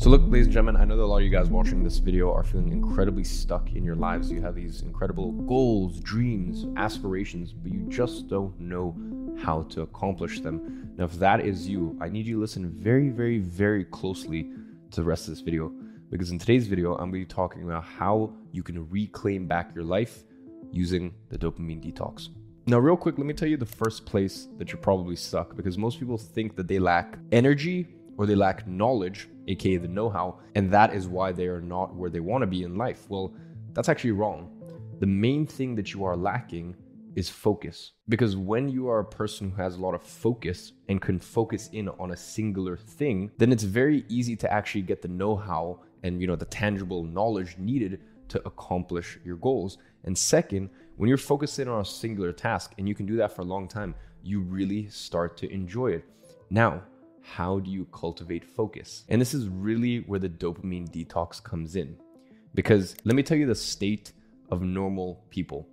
So look, ladies and gentlemen, I know that a lot of you guys watching this video are feeling incredibly stuck in your lives. You have these incredible goals, dreams, aspirations, but you just don't know how to accomplish them. Now, if that is you, I need you to listen very, very, very closely to the rest of this video because in today's video, I'm going to be talking about how you can reclaim back your life using the dopamine detox. Now, real quick, let me tell you the first place that you're probably stuck because most people think that they lack energy or they lack knowledge, aka the know how, and that is why they are not where they want to be in life. Well, that's actually wrong. The main thing that you are lacking is focus. Because when you are a person who has a lot of focus and can focus in on a singular thing, then it's very easy to actually get the know how and you know the tangible knowledge needed to accomplish your goals. And second, when you're focusing on a singular task and you can do that for a long time, you really start to enjoy it. Now, how do you cultivate focus? And this is really where the dopamine detox comes in. Because let me tell you the state of normal people.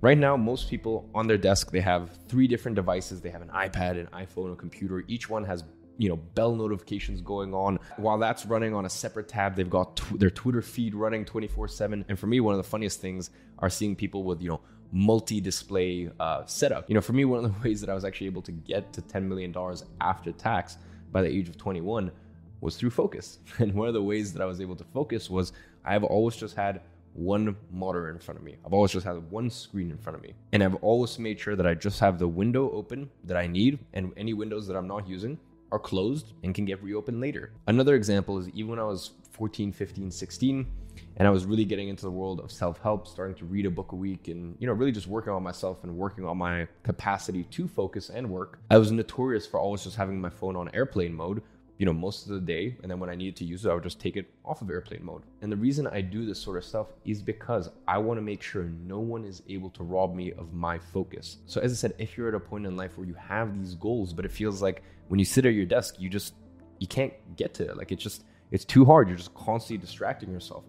Right now, most people on their desk, they have three different devices. They have an iPad, an iPhone, a computer. Each one has you know bell notifications going on while that's running on a separate tab they've got tw- their twitter feed running 24/7 and for me one of the funniest things are seeing people with you know multi-display uh, setup you know for me one of the ways that i was actually able to get to 10 million dollars after tax by the age of 21 was through focus. And one of the ways that I was able to focus was I've always just had one monitor in front of me. I've always just had one screen in front of me. And I've always made sure that I just have the window open that I need and any windows that I'm not using are closed and can get reopened later. Another example is even when I was 14, 15, 16, and I was really getting into the world of self-help, starting to read a book a week and you know really just working on myself and working on my capacity to focus and work. I was notorious for always just having my phone on airplane mode, you know, most of the day, and then when I needed to use it, I would just take it off of airplane mode. And the reason I do this sort of stuff is because I want to make sure no one is able to rob me of my focus. So as I said, if you're at a point in life where you have these goals, but it feels like when you sit at your desk, you just you can't get to it. Like it's just it's too hard. You're just constantly distracting yourself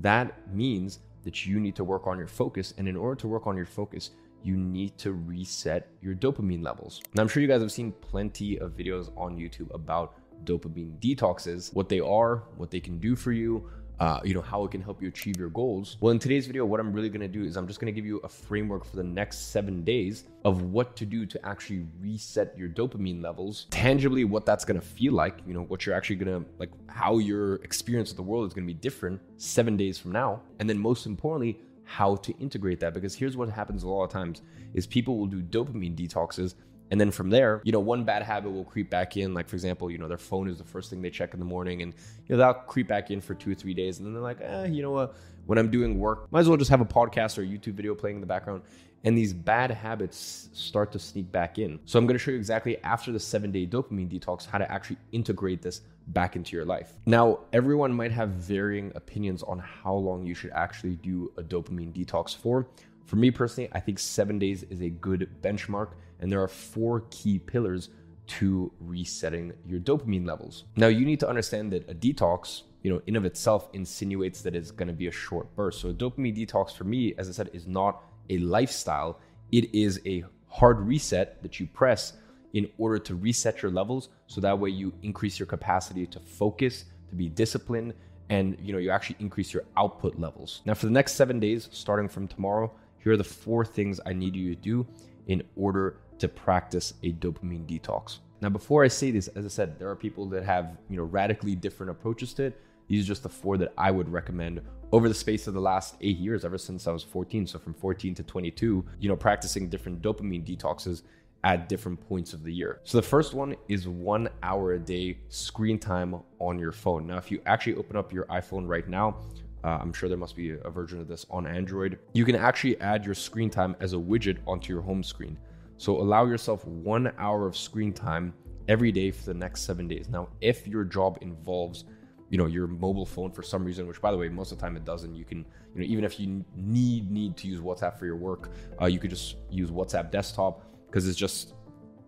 that means that you need to work on your focus. And in order to work on your focus, you need to reset your dopamine levels. Now, I'm sure you guys have seen plenty of videos on YouTube about dopamine detoxes, what they are, what they can do for you, uh, you know, how it can help you achieve your goals. Well, in today's video, what I'm really gonna do is I'm just gonna give you a framework for the next seven days of what to do to actually reset your dopamine levels, tangibly what that's gonna feel like, you know, what you're actually gonna, like how your experience of the world is gonna be different seven days from now. And then most importantly, how to integrate that. Because here's what happens a lot of times is people will do dopamine detoxes and then from there, you know, one bad habit will creep back in. Like, for example, you know, their phone is the first thing they check in the morning and, you know, that'll creep back in for two or three days. And then they're like, eh, you know what? When I'm doing work, might as well just have a podcast or a YouTube video playing in the background. And these bad habits start to sneak back in. So I'm going to show you exactly after the seven day dopamine detox how to actually integrate this back into your life. Now, everyone might have varying opinions on how long you should actually do a dopamine detox for. For me personally, I think seven days is a good benchmark, and there are four key pillars to resetting your dopamine levels. Now, you need to understand that a detox, you know, in of itself insinuates that it's going to be a short burst. So, a dopamine detox for me, as I said, is not a lifestyle. It is a hard reset that you press in order to reset your levels so that way you increase your capacity to focus, to be disciplined, and you know, you actually increase your output levels. Now, for the next 7 days starting from tomorrow, here are the four things I need you to do in order to practice a dopamine detox. Now, before I say this, as I said, there are people that have you know radically different approaches to it. These are just the four that I would recommend over the space of the last eight years, ever since I was 14. So from 14 to 22, you know, practicing different dopamine detoxes at different points of the year. So the first one is one hour a day screen time on your phone. Now, if you actually open up your iPhone right now, uh, I'm sure there must be a version of this on Android. You can actually add your screen time as a widget onto your home screen. So allow yourself one hour of screen time every day for the next seven days. Now, if your job involves, you know, your mobile phone for some reason, which by the way, most of the time it doesn't, you can, you know, even if you need need to use WhatsApp for your work, uh, you could just use WhatsApp desktop because it's just,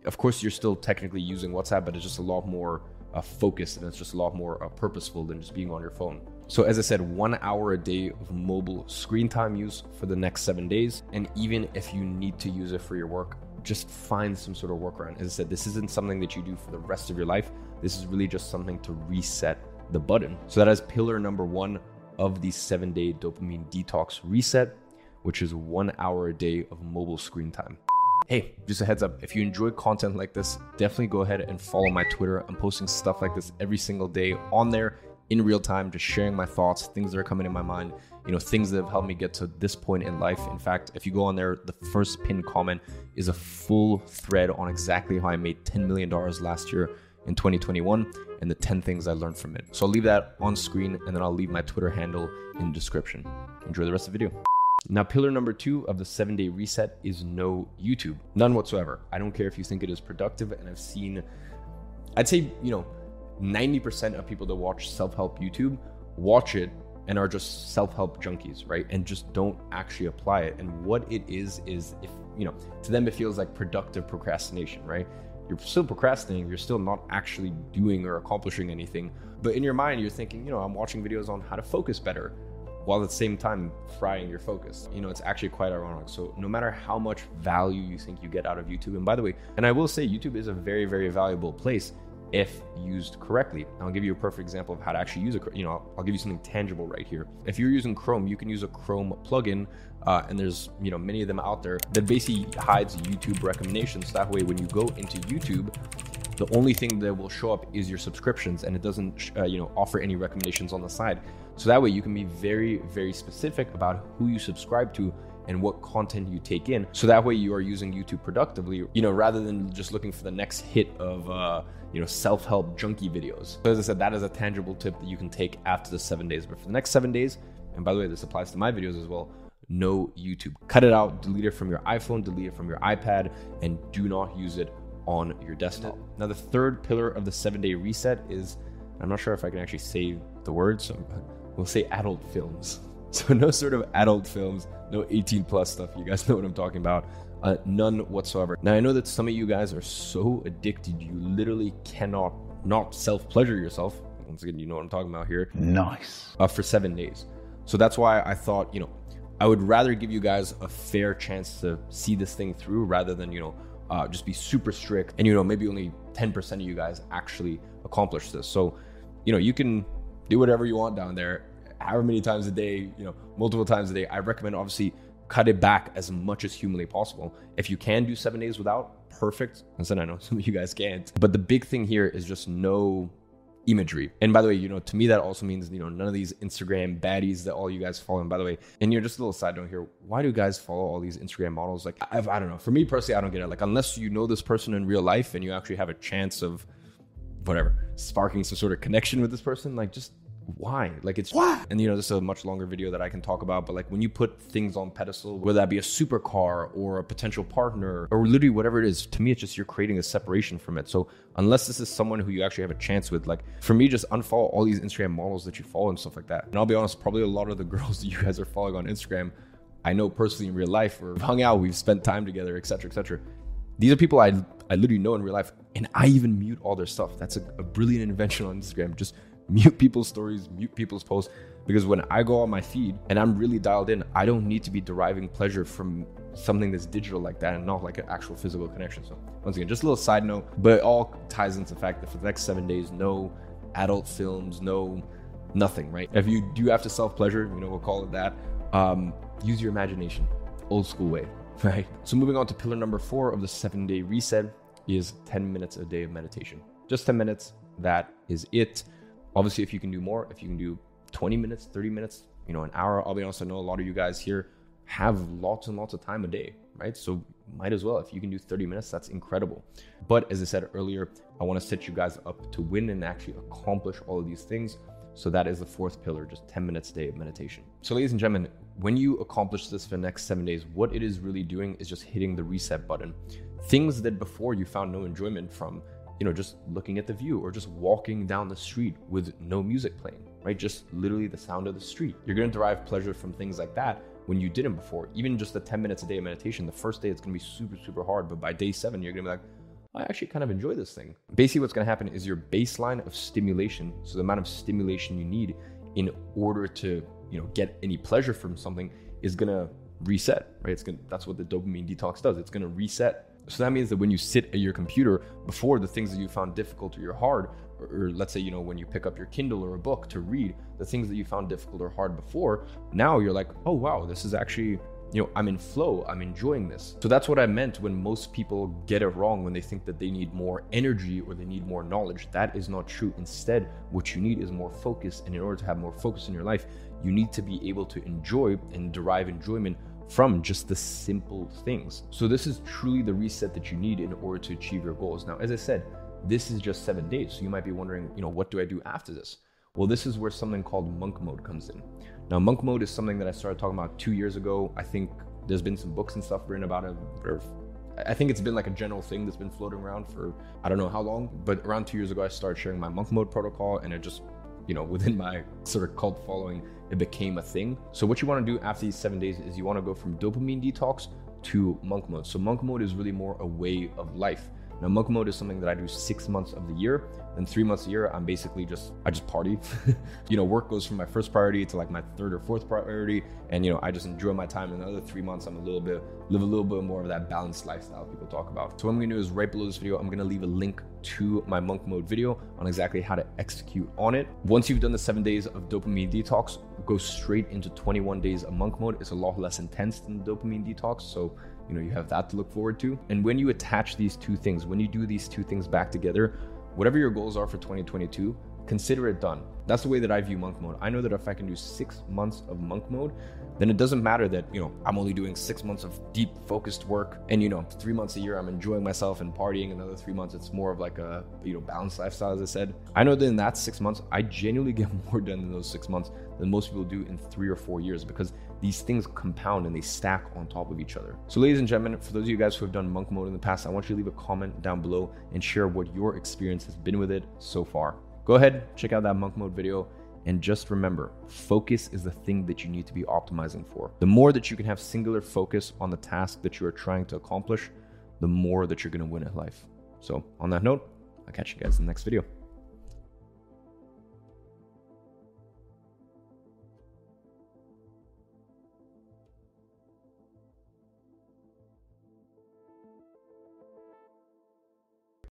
of course, you're still technically using WhatsApp, but it's just a lot more uh, focused and it's just a lot more uh, purposeful than just being on your phone. So, as I said, one hour a day of mobile screen time use for the next seven days. And even if you need to use it for your work, just find some sort of workaround. As I said, this isn't something that you do for the rest of your life. This is really just something to reset the button. So that is pillar number one of the seven day dopamine detox reset, which is one hour a day of mobile screen time. Hey, just a heads up if you enjoy content like this, definitely go ahead and follow my Twitter. I'm posting stuff like this every single day on there in real time, just sharing my thoughts, things that are coming in my mind, you know, things that have helped me get to this point in life. In fact, if you go on there, the first pinned comment is a full thread on exactly how I made $10 million last year in 2021 and the 10 things I learned from it. So I'll leave that on screen and then I'll leave my Twitter handle in the description. Enjoy the rest of the video. Now, pillar number two of the seven day reset is no YouTube. None whatsoever. I don't care if you think it is productive. And I've seen, I'd say, you know, 90% of people that watch self help YouTube watch it and are just self help junkies, right? And just don't actually apply it. And what it is, is if, you know, to them, it feels like productive procrastination, right? You're still procrastinating, you're still not actually doing or accomplishing anything. But in your mind, you're thinking, you know, I'm watching videos on how to focus better while at the same time frying your focus. You know, it's actually quite ironic. So, no matter how much value you think you get out of YouTube, and by the way, and I will say, YouTube is a very, very valuable place if used correctly. I'll give you a perfect example of how to actually use a, you know, I'll give you something tangible right here. If you're using Chrome, you can use a Chrome plugin, uh, and there's, you know, many of them out there that basically hides YouTube recommendations. That way, when you go into YouTube, the only thing that will show up is your subscriptions, and it doesn't, uh, you know, offer any recommendations on the side. So that way, you can be very, very specific about who you subscribe to and what content you take in. So that way you are using YouTube productively, you know, rather than just looking for the next hit of, uh, you know, self-help junkie videos. So as I said, that is a tangible tip that you can take after the seven days. But for the next seven days, and by the way, this applies to my videos as well, no YouTube. Cut it out, delete it from your iPhone, delete it from your iPad, and do not use it on your desktop. Now, the third pillar of the seven day reset is I'm not sure if I can actually say the words, so we'll say adult films. So no sort of adult films, no 18 plus stuff. You guys know what I'm talking about. Uh, none whatsoever. Now I know that some of you guys are so addicted, you literally cannot not self pleasure yourself. Once again, you know what I'm talking about here. Nice. Uh, for seven days. So that's why I thought, you know, I would rather give you guys a fair chance to see this thing through rather than, you know, uh, just be super strict and, you know, maybe only 10% of you guys actually accomplish this. So, you know, you can do whatever you want down there however many times a day, you know, multiple times a day. I recommend obviously cut it back as much as humanly possible. If you can do seven days without, perfect. And then I know some of you guys can't. But the big thing here is just no imagery. And by the way, you know, to me that also means, you know, none of these Instagram baddies that all you guys follow. And by the way, and you're just a little side note here, why do guys follow all these Instagram models? Like, I've, I don't know. For me personally, I don't get it. Like, unless you know this person in real life and you actually have a chance of whatever sparking some sort of connection with this person, like just why? Like it's why? And you know this is a much longer video that i can talk about but like when you put things on pedestal whether that be a supercar or a potential partner or literally whatever it is to me it's just you're creating a separation from it. So unless this is someone who you actually have a chance with like for me just unfollow all these instagram models that you follow and stuff like that. And i'll be honest probably a lot of the girls that you guys are following on instagram i know personally in real life we've hung out we've spent time together etc etc these are people I, I literally know in real life and i even mute all their stuff. That's a, a brilliant invention on instagram. Just mute people's stories, mute people's posts. Because when I go on my feed and I'm really dialed in, I don't need to be deriving pleasure from something that's digital like that and not like an actual physical connection. So, once again, just a little side note, but it all ties into the fact that for the next seven days, no adult films, no nothing, right? If you do have to self pleasure, you know, we'll call it that, um, use your imagination, old school way, right? So, moving on to pillar number four of the seven day reset is 10 minutes a day of meditation. Just 10 minutes. That is it. Obviously, if you can do more, if you can do 20 minutes, 30 minutes, you know, an hour, I'll be honest, I know a lot of you guys here have lots and lots of time a day, right? So might as well. If you can do 30 minutes, that's incredible. But as I said earlier, I want to set you guys up to win and actually accomplish all of these things. So that is the fourth pillar, just 10 minutes a day of meditation. So, ladies and gentlemen, when you accomplish this for the next seven days, what it is really doing is just hitting the reset button. Things that before you found no enjoyment from, you know, just looking at the view or just walking down the street with no music playing, right? Just literally the sound of the street. You're to derive pleasure from things like that when you didn't before. Even just the 10 minutes a day of meditation, the first day it's to be super, super hard. But by day seven, you're to be like, I actually kind of enjoy this thing. Basically, what's going to happen is your baseline of stimulation, so the amount of stimulation you need in order to, you know, get any pleasure from something is going to reset, right? It's going to, that's what the dopamine detox does. It's going to reset so that means that when you sit at your computer, before the things that you found difficult or hard or let's say, you know, when you pick up your Kindle or a book to read, the things that you found difficult or hard before, now you're like, oh, wow, this is actually you know, I'm in flow, I'm enjoying this. So that's what I meant when most people get it wrong when they think that they need more energy or they need more knowledge. That is not true. Instead, what you need is more focus. And in order to have more focus in your life, you need to be able to enjoy and derive enjoyment from just the simple things. So this is truly the reset that you need in order to achieve your goals. Now, as I said, this is just seven days. So you might be wondering, you know, what do I do after this? Well, this is where something called monk mode comes in. Now, monk mode is something that I started talking about two years ago. I think there's been some books and stuff written about it. Or I think it's been like a general thing that's been floating around for I don't know how long, but around two years ago, I started sharing my monk mode protocol, and it just, you know, within my sort of cult following, it became a thing. So, what you want to do after these seven days is you want to go from dopamine detox to monk mode. So, monk mode is really more a way of life. Now, monk mode is something that I do six months of the year. Then three months a year, I'm basically just I just party. you know, work goes from my first priority to like my third or fourth priority, and you know, I just enjoy my time. In the other three months, I'm a little bit live a little bit more of that balanced lifestyle people talk about. So what I'm gonna do is right below this video, I'm gonna leave a link to my monk mode video on exactly how to execute on it. Once you've done the seven days of dopamine detox, go straight into 21 days of monk mode. It's a lot less intense than the dopamine detox, so you know you have that to look forward to. And when you attach these two things when you do these two things back together whatever your goals are for 2022 consider it done that's the way that i view monk mode i know that if i can do six months of monk mode then it doesn't matter that you know i'm only doing six months of deep focused work and you know three months a year i'm enjoying myself and partying another three months it's more of like a you know balanced lifestyle as i said i know that in that six months i genuinely get more done in those six months than most people do in three or four years because these things compound and they stack on top of each other. So, ladies and gentlemen, for those of you guys who have done monk mode in the past, I want you to leave a comment down below and share what your experience has been with it so far. Go ahead, check out that monk mode video. And just remember, focus is the thing that you need to be optimizing for. The more that you can have singular focus on the task that you are trying to accomplish, the more that you're going to win at life. So, on that note, I'll catch you guys in the next video.